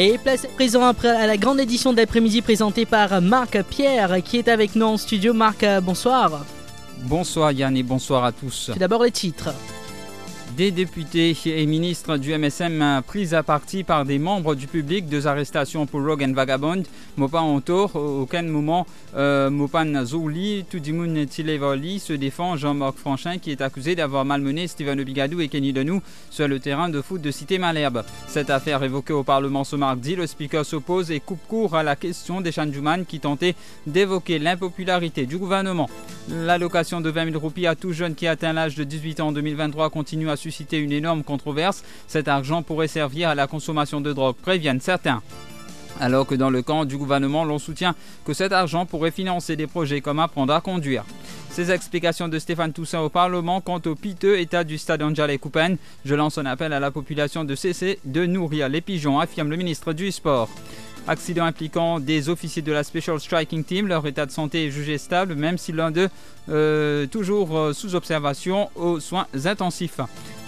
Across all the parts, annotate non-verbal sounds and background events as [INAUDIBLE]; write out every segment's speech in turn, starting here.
Et place présent après à la grande édition de l'après-midi présentée par Marc Pierre qui est avec nous en studio. Marc, bonsoir. Bonsoir Yann et bonsoir à tous. Tout d'abord les titres. Des députés et ministres du MSM pris à partie par des membres du public, deux arrestations pour Rogue and Vagabond, Mopan Ontor, aucun moment euh, Mopan Zouli, Tudimoun Tilevoli se défend Jean-Marc Franchin qui est accusé d'avoir malmené Steven Obigadou et Kenny Denou sur le terrain de foot de Cité Malherbe. Cette affaire évoquée au Parlement ce mardi, le speaker s'oppose et coupe court à la question des Chanjuman qui tentait d'évoquer l'impopularité du gouvernement. L'allocation de 20 000 roupies à tout jeune qui atteint l'âge de 18 ans en 2023 continue à susciter une énorme controverse. Cet argent pourrait servir à la consommation de drogue, préviennent certains. Alors que dans le camp du gouvernement, l'on soutient que cet argent pourrait financer des projets comme apprendre à conduire. Ces explications de Stéphane Toussaint au Parlement quant au piteux état du stade Angela Coupen. Je lance un appel à la population de cesser de nourrir les pigeons, affirme le ministre du Sport. Accident impliquant des officiers de la Special Striking Team. Leur état de santé est jugé stable, même si l'un d'eux euh, toujours euh, sous observation aux soins intensifs.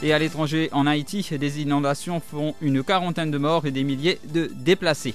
Et à l'étranger, en Haïti, des inondations font une quarantaine de morts et des milliers de déplacés.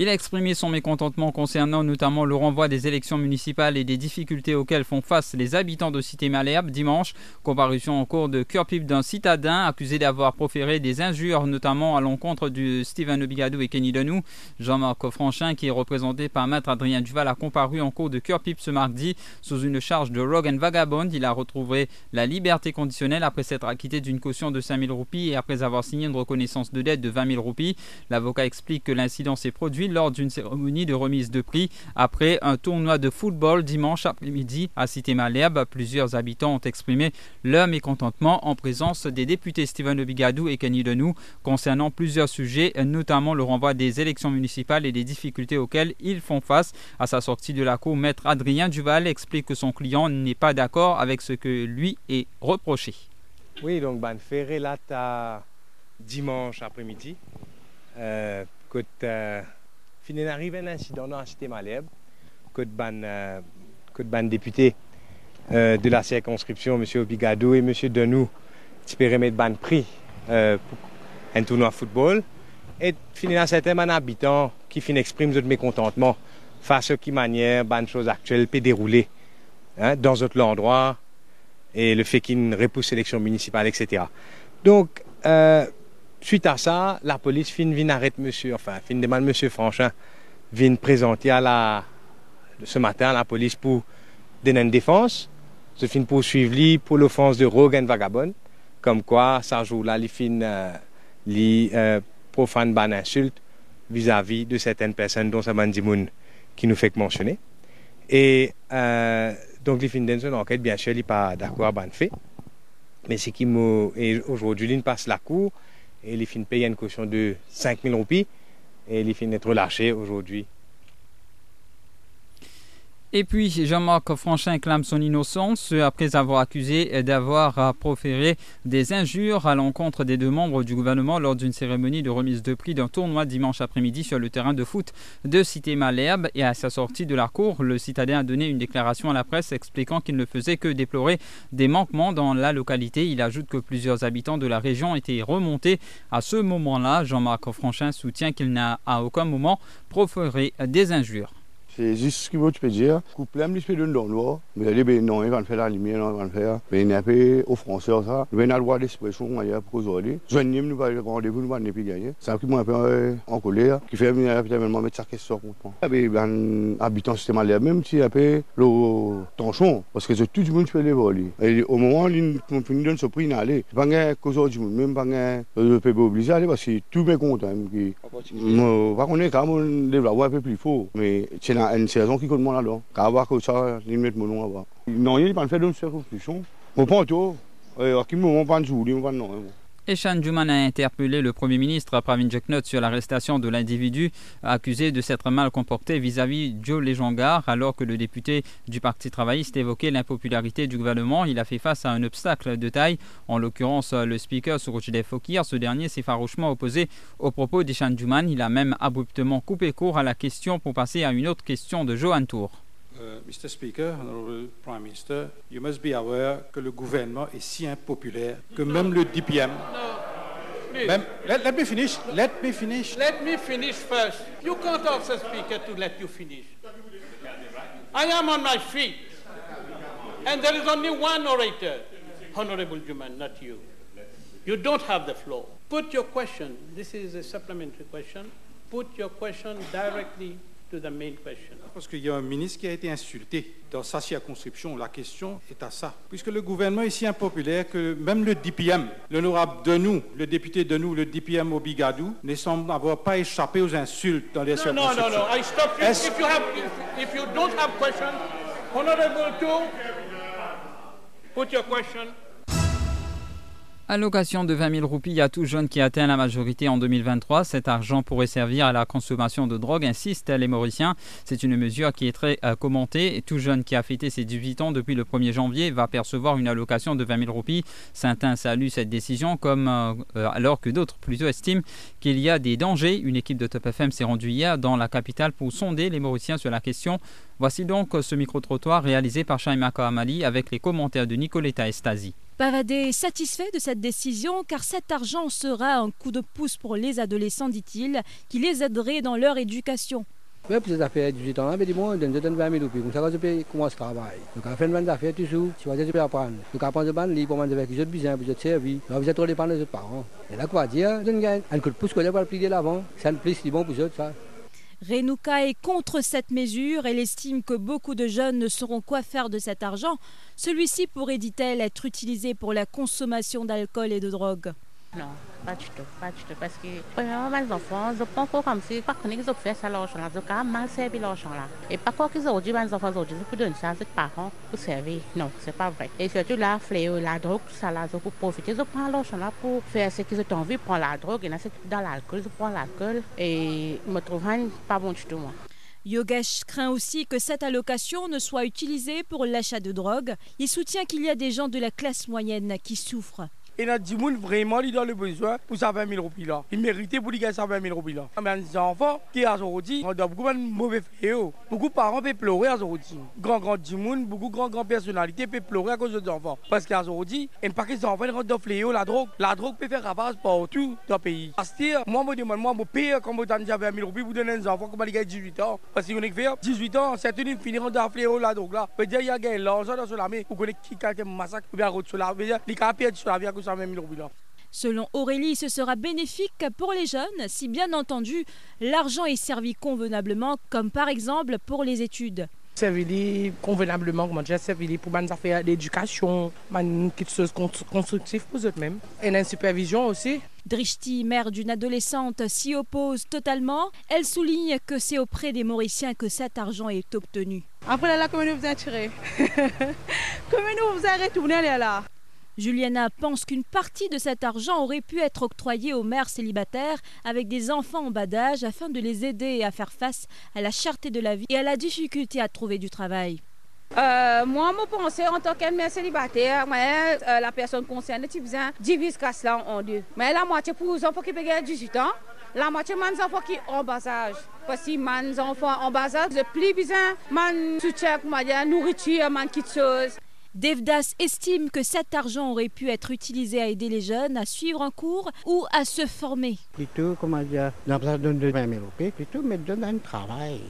Il a exprimé son mécontentement concernant notamment le renvoi des élections municipales et des difficultés auxquelles font face les habitants de Cité Malherbe dimanche. Comparution en cours de cœur d'un citadin accusé d'avoir proféré des injures, notamment à l'encontre de Steven Obigadou et Kenny Denou. Jean-Marc Franchin, qui est représenté par Maître Adrien Duval, a comparu en cours de cœur ce mardi sous une charge de rogue and vagabond. Il a retrouvé la liberté conditionnelle après s'être acquitté d'une caution de 5 000 roupies et après avoir signé une reconnaissance de dette de 20 000 roupies. L'avocat explique que l'incident s'est produit lors d'une cérémonie de remise de prix après un tournoi de football dimanche après-midi à Cité Malherbe. Plusieurs habitants ont exprimé leur mécontentement en présence des députés Steven Obigadou et Kenny Denou concernant plusieurs sujets, notamment le renvoi des élections municipales et des difficultés auxquelles ils font face. À sa sortie de la cour, maître Adrien Duval explique que son client n'est pas d'accord avec ce que lui est reproché. Oui, donc ban là dimanche après-midi. Euh, euh fin arrive un incident dans la cité Malherbe, que de ban, député euh, de la circonscription, M. Obigadou et M. Denou, espéraient mettre ban prix euh, pour un tournoi de football. Et finalement, c'était un habitant qui fin exprime de mécontentement face à qui manière ban chose actuelle peut dérouler hein, dans autre endroit et le fait qu'il repousse l'élection municipale, etc. Donc, euh, Suite à ça, la police fin vient arrêter monsieur, enfin, fin demande monsieur Franchin, vient présenter à la, ce matin à la police pour donner une défense. Se fin poursuivre lui pour l'offense de rogue and vagabond. Comme quoi, ça joue là, les fin, euh, les euh, profane ban insulte vis-à-vis de certaines personnes dont ça Mandimoun qui nous fait mentionner. Et euh, donc, les fin d'une enquête, bien sûr, il n'est pas d'accord ban fait. Mais c'est qui aujourd'hui, il passe la cour et les fins payent une caution de 5 000 roupies. Et les fins être relâchés aujourd'hui et puis Jean-Marc Franchin clame son innocence après avoir accusé d'avoir proféré des injures à l'encontre des deux membres du gouvernement lors d'une cérémonie de remise de prix d'un tournoi dimanche après-midi sur le terrain de foot de Cité Malherbe. Et à sa sortie de la cour, le citadin a donné une déclaration à la presse expliquant qu'il ne faisait que déplorer des manquements dans la localité. Il ajoute que plusieurs habitants de la région étaient remontés à ce moment-là. Jean-Marc Franchin soutient qu'il n'a à aucun moment proféré des injures. C'est juste ce que tu peux dire. Couple lui fait d'un dans Mais allez, ben non, il va faire la lumière, il va faire. Mais il n'y a pas aux Français, ça. Il va avoir d'expression ailleurs pour aujourd'hui. Joignez nous va rendez-vous, nous ne plus gagner. C'est un qui m'a un peu en colère, qui fait venir peut-être mettre sa question pour moi. Mais ben, habitant système aléa, même si y a le tension, parce que tout le monde peut les voler. Et au moment où il donne ce prix, il n'allait. Pas de cause du monde, même pas de peut obligé à aller parce que tout le monde est content. Par contre, quand on développe un peu plus fort, mais c'est une saison qui compte là-dedans. Car voir que ça, met mon nom à voir. Non, il n'y a pas fait de circonscription. Mon panto, à qui moment pas de jour, il va non. Eshan Juman a interpellé le Premier ministre Pravin Jeknot sur l'arrestation de l'individu accusé de s'être mal comporté vis-à-vis Joe Lejongar alors que le député du Parti travailliste évoquait l'impopularité du gouvernement. Il a fait face à un obstacle de taille, en l'occurrence le speaker Surojide Fokir. Ce dernier s'est farouchement opposé aux propos d'Eshan Juman. Il a même abruptement coupé court à la question pour passer à une autre question de Johan Tour. Uh, Mr. Speaker, Honorable Prime Minister, you must be aware que le gouvernement est si impopulaire que même le DPM. Même, let, let me finish. Let me finish. Let me finish first. You can't ask the speaker to let you finish. I am on my feet. And there is only one orator, Honorable Juman, not you. You don't have the floor. Put your question. This is a supplementary question. Put your question directly to the main question. Parce qu'il y a un ministre qui a été insulté dans sa circonscription. La question est à ça. Puisque le gouvernement est si impopulaire que même le DPM, l'honorable de nous, le député de nous, le DPM au Bigadou, ne semble avoir pas échappé aux insultes dans les No, no, circonscriptions. no, no. I stop you. If you have, if, you don't have question, Honorable two, put your question. Allocation de 20 000 roupies à tout jeune qui atteint la majorité en 2023. Cet argent pourrait servir à la consommation de drogue, insistent les Mauriciens. C'est une mesure qui est très euh, commentée. Et Tout jeune qui a fêté ses 18 ans depuis le 1er janvier va percevoir une allocation de 20 000 roupies. Certains saluent cette décision, comme, euh, euh, alors que d'autres plutôt estiment qu'il y a des dangers. Une équipe de Top FM s'est rendue hier dans la capitale pour sonder les Mauriciens sur la question. Voici donc ce micro-trottoir réalisé par Shaima Kahamali avec les commentaires de Nicoletta Estasi. Pavadé est satisfait de cette décision car cet argent sera un coup de pouce pour les adolescents, dit-il, qui les aiderait dans leur éducation. Ouais, puis ça fait 18 ans, mais dis-moi, donne donne 20 000 roupies. Comme ça, je peux commencer à travailler. Donc, à la fin de mes affaires, toujours, tu vois, je peux apprendre. Donc, apprendre de ban, pour moi, avec les autres besoins, vous êtes servi. Donc, vous êtes trop dépendant des autres parents. Et là, quoi dire, je gagne. Un coup de pouce, qu'on a pas le prix de l'avant. Ça ne plaît, c'est bon pour eux, ça. Renouka est contre cette mesure. Elle estime que beaucoup de jeunes ne sauront quoi faire de cet argent. Celui-ci pourrait, dit-elle, être utilisé pour la consommation d'alcool et de drogue. Non, pas du tout, pas du tout. Parce que, premièrement, mes enfants, je pense pas comme si, pas qu'on qu'ils ont fait ça l'argent là, même mal servi l'argent là. Et pas quoi qu'ils ont dit, mes enfants ont dit, je peux donner ça à ses parents pour servir. Non, c'est pas vrai. Et surtout la fléau, la drogue, tout ça là, je peux profiter, je prends l'argent là pour faire ce qu'ils ont envie, prendre la drogue, et là, c'est dans l'alcool, je prends l'alcool, et me trouve pas bon du tout, moi. Yogesh craint aussi que cette allocation ne soit utilisée pour l'achat de drogue. Il soutient qu'il y a des gens de la classe moyenne qui souffrent. Et il a gens vraiment qui ont le besoin pour ces 20 000 roupies là. Ils méritaient pour les gagner ces 20 000 roupies là. Mais les enfants qui aujourd'hui, on a beaucoup de mauvais faits. Beaucoup de parents peuvent pleurer aujourd'hui. Grand grand du beaucoup de grand grand personnalités peuvent pleurer à cause des enfants. Parce qu'aujourd'hui, un paquet d'enfants rentrent dans fléau, la drogue. La drogue peut faire ravage partout dans le pays. À ce dire, moi, je me demande, moi, je paye comme on a 20 000 roupies pour donner aux enfants comme ils gagnent 18 ans? Parce qu'on est fait 18 ans, c'est une finiront dans le fléau, la drogue là. Peut dire, il y a l'argent dans la main. Vous connaissez qui quelqu'un massacre ou bien sur la. Dire, les cas perdent sur la vie à cause de 20 000 roupies là. Selon Aurélie, ce sera bénéfique pour les jeunes si bien entendu l'argent est servi convenablement, comme par exemple pour les études. Servir convenablement, comment dire, servir pour des affaires d'éducation, quelque chose constructif pour eux-mêmes. Et une supervision aussi. Drishti, mère d'une adolescente, s'y oppose totalement. Elle souligne que c'est auprès des Mauriciens que cet argent est obtenu. Après là, comment nous vous avez tiré [LAUGHS] Comment nous vous avez retourné là? Juliana pense qu'une partie de cet argent aurait pu être octroyée aux mères célibataires avec des enfants en bas d'âge afin de les aider à faire face à la cherté de la vie et à la difficulté à trouver du travail. Euh, moi, je pense en tant que mère célibataire, euh, la personne concernée, tu besoin divise cela en deux. Mais la moitié pour les enfants qui ont 18 ans, la moitié les enfants qui sont en bas âge. Parce que les enfants en bas âge, j'ai plus besoin de soutien, nourriture, de petites choses. Devdas estime que cet argent aurait pu être utilisé à aider les jeunes à suivre un cours ou à se former. Plutôt, comment dire, dans la donne de 20 000 roupies, plutôt, mais donne un travail.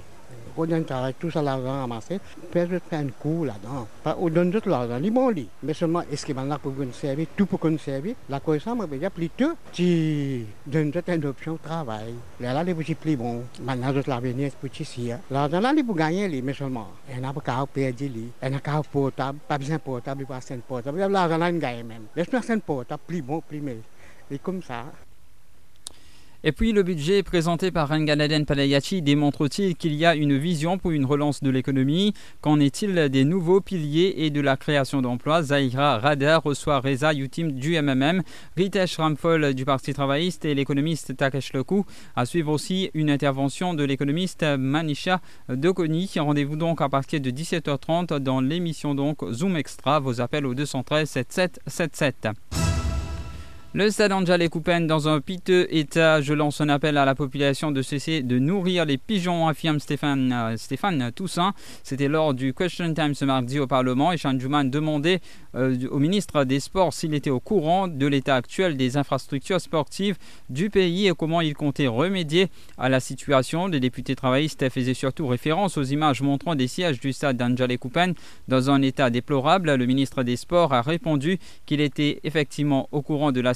On donne un travail, tout ça l'argent amassé, peut-être faire un coup là-dedans. On donne tout l'argent, les bons lits. Mais seulement, est-ce qu'il y a pour nous servir, tout pour nous servir La connaissance, je veux dire, plutôt, tu donnes une option de travail. Là, les petits plus bons. Maintenant, je l'avenir, c'est petit ici. L'argent là, il pour gagner, mais seulement. Il n'y a pas qu'à perdre, il n'y a qu'à portable, pas besoin de il a pas de portable. L'argent là, il gagne même. Laisse-moi un portable, plus bon, plus meilleur. Et comme ça. Et puis le budget présenté par Ranganaden Palayachi démontre-t-il qu'il y a une vision pour une relance de l'économie? Qu'en est-il des nouveaux piliers et de la création d'emplois? Zahira Radar reçoit Reza Yutim du MMM, Ritesh Ramphol du Parti travailliste et l'économiste Takesh Lekou. À suivre aussi une intervention de l'économiste Manisha Dokoni. Rendez-vous donc à partir de 17h30 dans l'émission donc Zoom Extra. Vos appels au 213 7777. Le stade Anjalé Coupen dans un piteux état. Je lance un appel à la population de cesser de nourrir les pigeons, affirme Stéphane, euh, Toussaint. C'était lors du Question Time ce mardi au Parlement. Et Juman demandait euh, au ministre des Sports s'il était au courant de l'état actuel des infrastructures sportives du pays et comment il comptait remédier à la situation. Les députés travaillistes faisaient surtout référence aux images montrant des sièges du stade d'Anjalé Coupen dans un état déplorable. Le ministre des Sports a répondu qu'il était effectivement au courant de la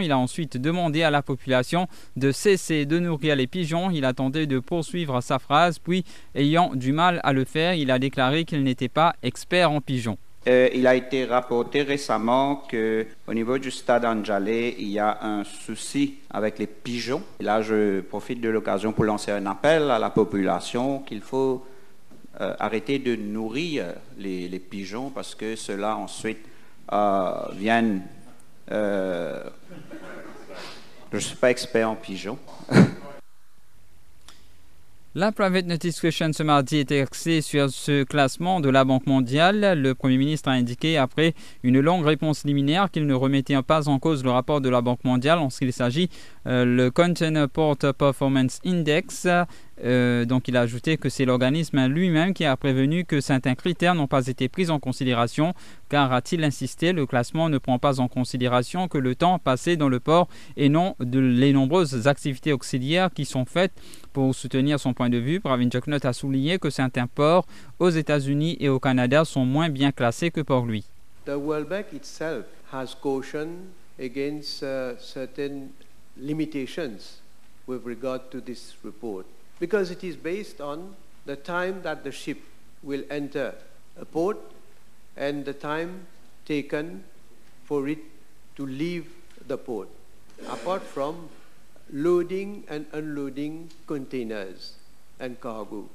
Il a ensuite demandé à la population de cesser de nourrir les pigeons. Il attendait de poursuivre sa phrase, puis, ayant du mal à le faire, il a déclaré qu'il n'était pas expert en pigeons. Euh, il a été rapporté récemment qu'au niveau du stade Anjalé, il y a un souci avec les pigeons. Là, je profite de l'occasion pour lancer un appel à la population qu'il faut euh, arrêter de nourrir les, pigeons parce que cela ensuite euh, euh, je ne suis pas expert en pigeons. [LAUGHS] La Private Notice Question ce mardi était axée sur ce classement de la Banque mondiale. Le Premier ministre a indiqué après une longue réponse liminaire qu'il ne remettait pas en cause le rapport de la Banque mondiale en ce qu'il s'agit euh, le Container Port Performance Index. Euh, donc il a ajouté que c'est l'organisme lui-même qui a prévenu que certains critères n'ont pas été pris en considération, car a-t-il insisté, le classement ne prend pas en considération que le temps passé dans le port et non les nombreuses activités auxiliaires qui sont faites pour soutenir son point de vue. Pravin Joknot a souligné que certains ports aux États-Unis et au Canada sont moins bien classés que pour lui. World Bank uh, limitations regard. Because it is based on the time that the ship will enter a port and the time taken for it to leave the port, apart from loading and unloading containers and cargo.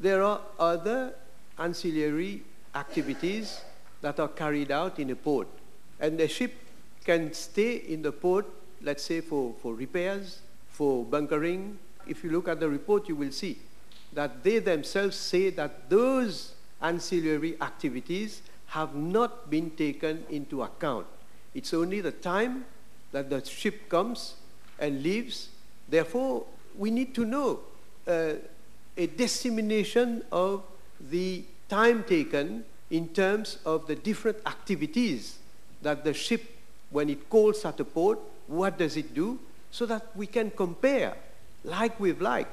There are other ancillary activities that are carried out in a port. And the ship can stay in the port, let's say, for, for repairs, for bunkering, if you look at the report, you will see that they themselves say that those ancillary activities have not been taken into account. It's only the time that the ship comes and leaves. Therefore, we need to know uh, a dissemination of the time taken in terms of the different activities that the ship, when it calls at a port, what does it do, so that we can compare like with like.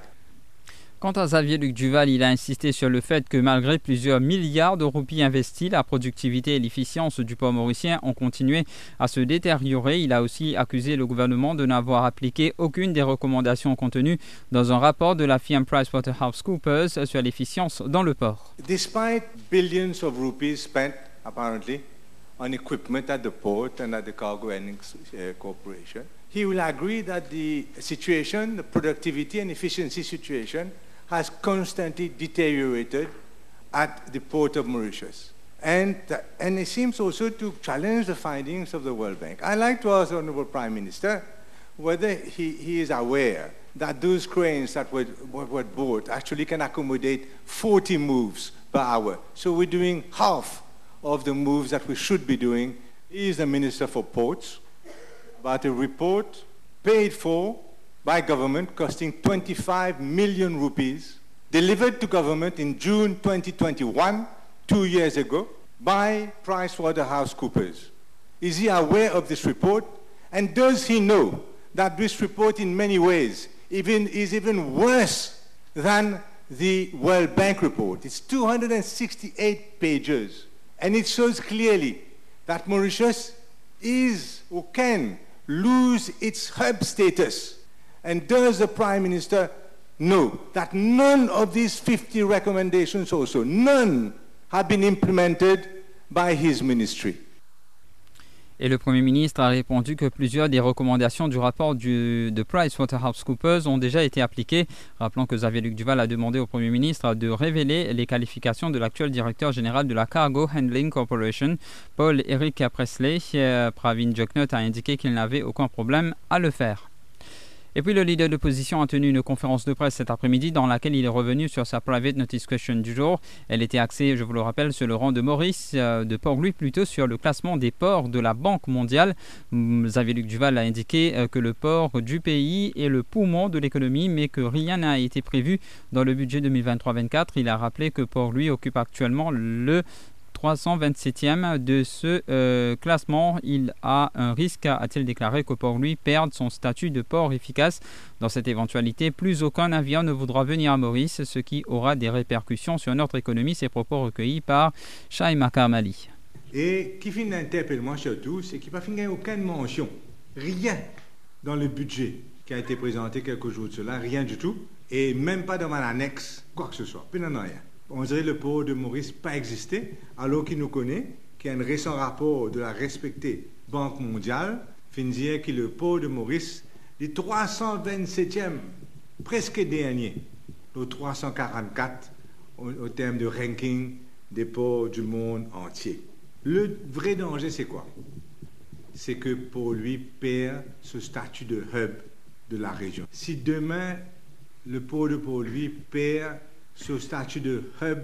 Quant à Xavier Luc Duval, il a insisté sur le fait que malgré plusieurs milliards de roupies investis, la productivité et l'efficience du port mauricien ont continué à se détériorer. Il a aussi accusé le gouvernement de n'avoir appliqué aucune des recommandations contenues dans un rapport de la firme PricewaterhouseCoopers sur l'efficience dans le port. Despite billions of rupees spent apparently on equipment at the port and at the cargo uh, corporation, he will agree that the situation, the productivity and efficiency situation, has constantly deteriorated at the port of Mauritius. And, and it seems also to challenge the findings of the World Bank. I'd like to ask the Honorable Prime Minister whether he, he is aware that those cranes that were, were bought actually can accommodate 40 moves per hour. So we're doing half of the moves that we should be doing. He is the Minister for Ports about a report paid for by government costing 25 million rupees, delivered to government in June 2021, two years ago, by PricewaterhouseCoopers. Is he aware of this report? And does he know that this report in many ways even, is even worse than the World Bank report? It's 268 pages, and it shows clearly that Mauritius is or can lose its hub status? And does the Prime Minister know that none of these 50 recommendations also, none have been implemented by his ministry? Et le Premier ministre a répondu que plusieurs des recommandations du rapport du, de PricewaterhouseCoopers ont déjà été appliquées. Rappelons que Xavier Luc Duval a demandé au Premier ministre de révéler les qualifications de l'actuel directeur général de la Cargo Handling Corporation, Paul Eric Presley. Pravin Joknot a indiqué qu'il n'avait aucun problème à le faire. Et puis le leader de l'opposition a tenu une conférence de presse cet après-midi dans laquelle il est revenu sur sa private notice question du jour. Elle était axée, je vous le rappelle, sur le rang de Maurice, euh, de Port-Louis plutôt sur le classement des ports de la Banque mondiale. Mm, Xavier Luc Duval a indiqué euh, que le port du pays est le poumon de l'économie, mais que rien n'a été prévu dans le budget 2023-24. Il a rappelé que Port-Louis occupe actuellement le 327e de ce euh, classement. Il a un risque, a-t-il déclaré, que pour lui perde son statut de port efficace. Dans cette éventualité, plus aucun avion ne voudra venir à Maurice, ce qui aura des répercussions sur notre économie. Ces propos recueillis par Shai Makarmali. Et qui finit d'interpeller surtout, c'est qu'il n'y a pas aucune mention, rien dans le budget qui a été présenté quelques jours de cela, rien du tout, et même pas dans l'annexe, quoi que ce soit, pas rien on dirait le port de Maurice pas exister, alors qu'il nous connaît, qu'il y a un récent rapport de la respectée Banque mondiale, fin dire que le port de Maurice est 327e, presque dernier, au 344 au, terme de ranking des ports du monde entier. Le vrai danger, c'est quoi? C'est que pour lui perd ce statut de hub de la région. Si demain, le port de Port-Louis perd ce statut de hub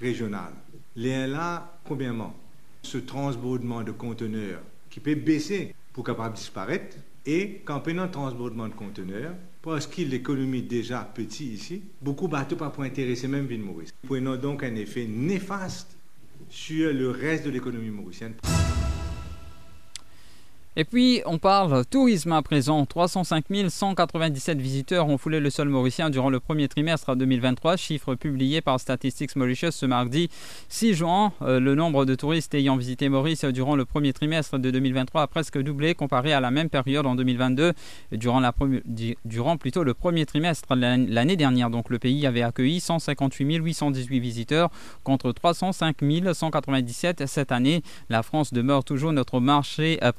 régional. Les là, premièrement, ce transbordement de conteneurs qui peut baisser pour capable disparaître et qu'en prenant transbordement de conteneurs, parce que l'économie déjà petite ici, beaucoup bateaux pas pour intéresser même Ville Maurice. Prenons donc un effet néfaste sur le reste de l'économie mauricienne. Et puis, on parle tourisme à présent. 305 197 visiteurs ont foulé le sol mauricien durant le premier trimestre 2023, chiffre publié par Statistics Mauritius ce mardi 6 juin. Euh, le nombre de touristes ayant visité Maurice durant le premier trimestre de 2023 a presque doublé comparé à la même période en 2022. Durant, la durant plutôt le premier trimestre l'année dernière, donc le pays avait accueilli 158 818 visiteurs contre 305 197 cette année. La France demeure toujours notre marché euh,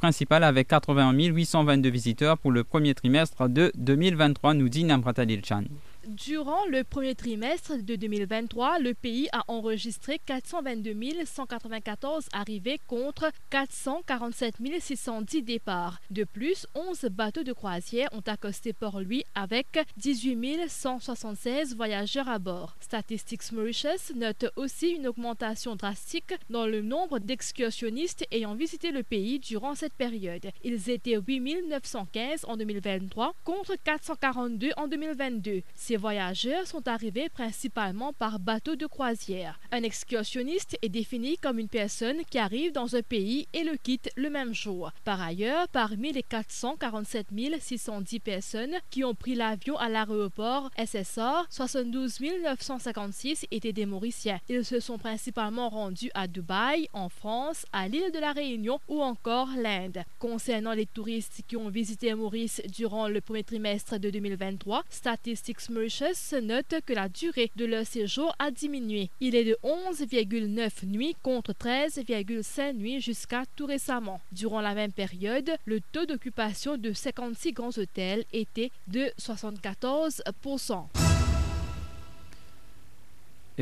avec 81 822 visiteurs pour le premier trimestre de 2023, nous dit Namrata Dilchan. Durant le premier trimestre de 2023, le pays a enregistré 422 194 arrivées contre 447 610 départs. De plus, 11 bateaux de croisière ont accosté Port-Louis avec 18 176 voyageurs à bord. Statistics Mauritius note aussi une augmentation drastique dans le nombre d'excursionnistes ayant visité le pays durant cette période. Ils étaient 8 915 en 2023 contre 442 en 2022. Ces voyageurs sont arrivés principalement par bateau de croisière. Un excursionniste est défini comme une personne qui arrive dans un pays et le quitte le même jour. Par ailleurs, parmi les 447 610 personnes qui ont pris l'avion à l'aéroport SSR, 72 956 étaient des Mauriciens. Ils se sont principalement rendus à Dubaï, en France, à l'île de la Réunion ou encore l'Inde. Concernant les touristes qui ont visité Maurice durant le premier trimestre de 2023, Statistics Mauritius note que la durée de leur séjour a diminué. Il est de 11,9 nuits contre 13,5 nuits jusqu'à tout récemment. Durant la même période, le taux d'occupation de 56 grands hôtels était de 74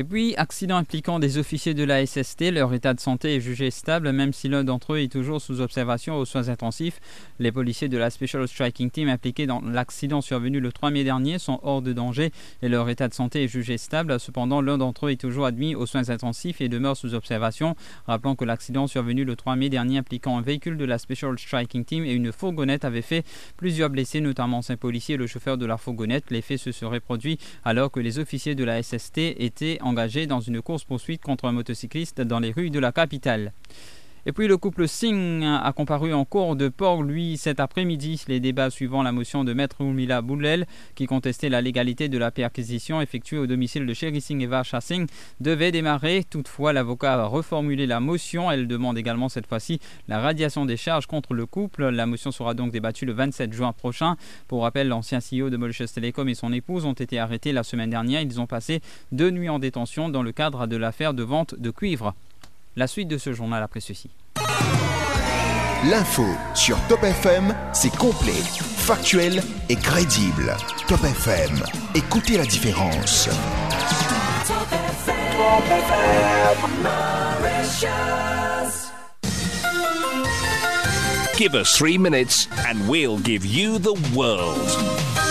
et puis, accident impliquant des officiers de la SST, leur état de santé est jugé stable, même si l'un d'entre eux est toujours sous observation aux soins intensifs. Les policiers de la Special Striking Team impliqués dans l'accident survenu le 3 mai dernier sont hors de danger et leur état de santé est jugé stable. Cependant, l'un d'entre eux est toujours admis aux soins intensifs et demeure sous observation. Rappelons que l'accident survenu le 3 mai dernier impliquant un véhicule de la Special Striking Team et une fourgonnette avait fait plusieurs blessés, notamment cinq policiers et le chauffeur de la fourgonnette. Les faits se seraient produits alors que les officiers de la SST étaient engagé dans une course-poursuite contre un motocycliste dans les rues de la capitale. Et puis le couple Singh a comparu en cours de Port-Louis cet après-midi. Les débats suivant la motion de Maître Oumila Boulel, qui contestait la légalité de la perquisition effectuée au domicile de Sherry Singh et Varsha Singh, devaient démarrer. Toutefois, l'avocat a reformulé la motion. Elle demande également cette fois-ci la radiation des charges contre le couple. La motion sera donc débattue le 27 juin prochain. Pour rappel, l'ancien CEO de Mauritius Telecom et son épouse ont été arrêtés la semaine dernière. Ils ont passé deux nuits en détention dans le cadre de l'affaire de vente de cuivre. La suite de ce journal après ceci. L'info sur Top FM, c'est complet, factuel et crédible. Top FM, écoutez la différence. Give us three minutes and we'll give you the world.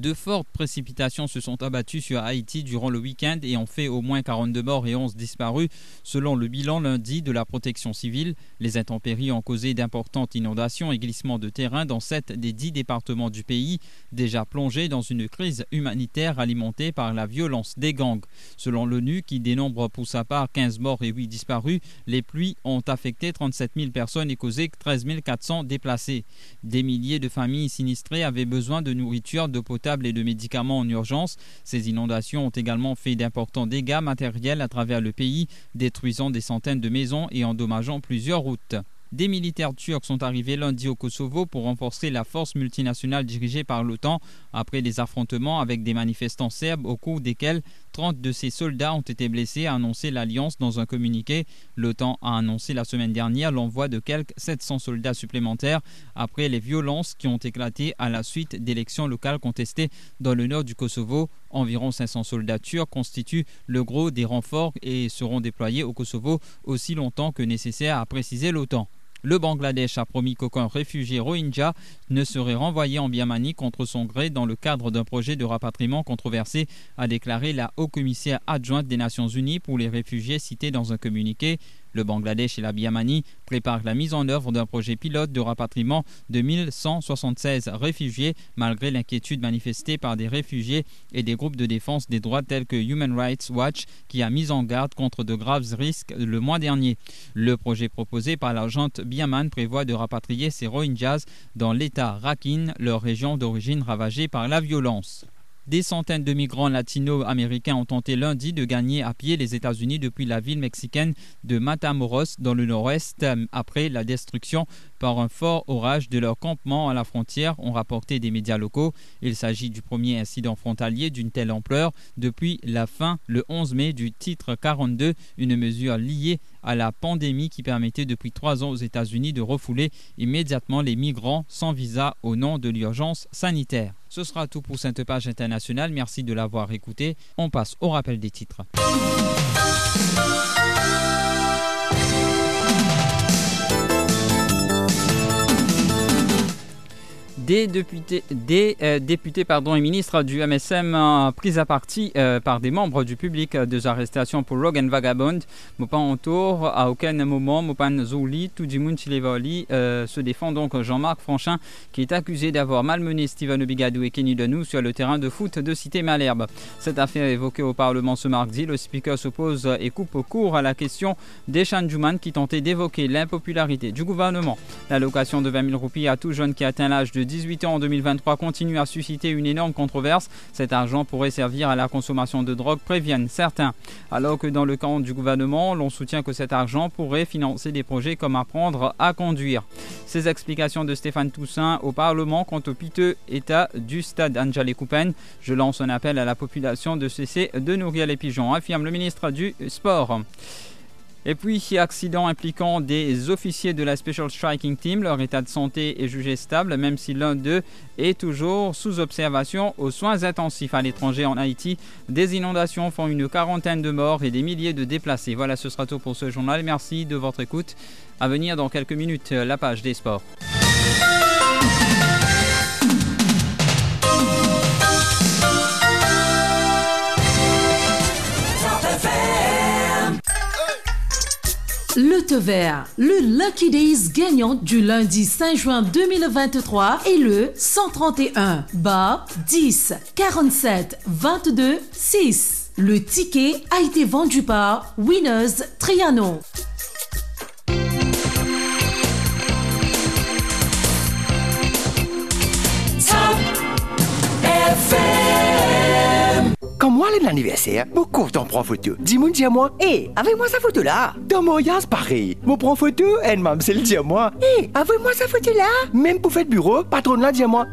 De fortes précipitations se sont abattues sur Haïti durant le week-end et ont fait au moins 42 morts et 11 disparus, selon le bilan lundi de la protection civile. Les intempéries ont causé d'importantes inondations et glissements de terrain dans sept des dix départements du pays, déjà plongés dans une crise humanitaire alimentée par la violence des gangs. Selon l'ONU, qui dénombre pour sa part 15 morts et 8 disparus, les pluies ont affecté 37 000 personnes et causé 13 400 déplacés. Des milliers de familles sinistrées avaient besoin de nourriture, de et de médicaments en urgence. Ces inondations ont également fait d'importants dégâts matériels à travers le pays, détruisant des centaines de maisons et endommageant plusieurs routes. Des militaires turcs sont arrivés lundi au Kosovo pour renforcer la force multinationale dirigée par l'OTAN après des affrontements avec des manifestants serbes au cours desquels 30 de ses soldats ont été blessés, a annoncé l'Alliance dans un communiqué. L'OTAN a annoncé la semaine dernière l'envoi de quelques 700 soldats supplémentaires après les violences qui ont éclaté à la suite d'élections locales contestées dans le nord du Kosovo. Environ 500 soldats turcs constituent le gros des renforts et seront déployés au Kosovo aussi longtemps que nécessaire, a précisé l'OTAN. Le Bangladesh a promis qu'aucun réfugié rohingya ne serait renvoyé en Birmanie contre son gré dans le cadre d'un projet de rapatriement controversé, a déclaré la haut-commissaire adjointe des Nations Unies pour les réfugiés cité dans un communiqué. Le Bangladesh et la Birmanie préparent la mise en œuvre d'un projet pilote de rapatriement de 1176 réfugiés, malgré l'inquiétude manifestée par des réfugiés et des groupes de défense des droits tels que Human Rights Watch, qui a mis en garde contre de graves risques le mois dernier. Le projet proposé par l'agente Birman prévoit de rapatrier ces Rohingyas dans l'État Rakhine, leur région d'origine ravagée par la violence. Des centaines de migrants latino-américains ont tenté lundi de gagner à pied les États-Unis depuis la ville mexicaine de Matamoros dans le nord-est après la destruction par un fort orage de leur campement à la frontière, ont rapporté des médias locaux. Il s'agit du premier incident frontalier d'une telle ampleur depuis la fin, le 11 mai, du titre 42, une mesure liée à la pandémie qui permettait depuis trois ans aux États-Unis de refouler immédiatement les migrants sans visa au nom de l'urgence sanitaire. Ce sera tout pour cette page internationale. Merci de l'avoir écouté. On passe au rappel des titres. Des députés, des, euh, députés pardon, et ministres du MSM euh, pris à partie euh, par des membres du public des arrestations pour Rogue and Vagabond. Mopan autour, à aucun moment, Mopan Zouli, du monde se défend donc Jean-Marc Franchin qui est accusé d'avoir malmené Steven Obigadou et Kenny Denou sur le terrain de foot de Cité Malherbe. Cette affaire évoquée au Parlement ce mardi, le speaker s'oppose et coupe au cours à la question d'Eshan Juman qui tentait d'évoquer l'impopularité du gouvernement. L'allocation de 20 000 roupies à tout jeune qui atteint l'âge de 10 18 ans en 2023 continue à susciter une énorme controverse. Cet argent pourrait servir à la consommation de drogue, préviennent certains. Alors que dans le camp du gouvernement, l'on soutient que cet argent pourrait financer des projets comme apprendre à conduire. Ces explications de Stéphane Toussaint au Parlement quant au piteux état du stade Anjali Coupen. Je lance un appel à la population de cesser de nourrir les pigeons, affirme le ministre du Sport. Et puis, accident impliquant des officiers de la Special Striking Team, leur état de santé est jugé stable, même si l'un d'eux est toujours sous observation aux soins intensifs à l'étranger en Haïti. Des inondations font une quarantaine de morts et des milliers de déplacés. Voilà, ce sera tout pour ce journal. Merci de votre écoute. À venir dans quelques minutes, la page des sports. Le te vert, le Lucky Days gagnant du lundi 5 juin 2023 est le 131 bas 10 47 22 6. Le ticket a été vendu par Winners Triano. moi l'anniversaire, mon content prend photo. Dis-moi, dis à moi, hé, avec moi sa photo là. Dans mon mariage, pareil. Mon prend photo, et maman, c'est le dit à moi, hé, avec moi sa photo là. Même pour faire bureau, patron là dit à moi,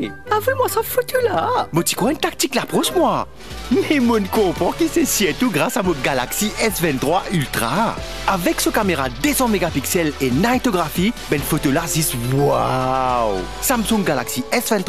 hé, avec moi sa photo là. Mon petit coin tactique l'approche moi. Mais mon comprend qui c'est si tout grâce à mon Galaxy S23 Ultra. Avec ce caméra 200 mégapixels et nightography, ben photo là, c'est waouh. Samsung Galaxy S23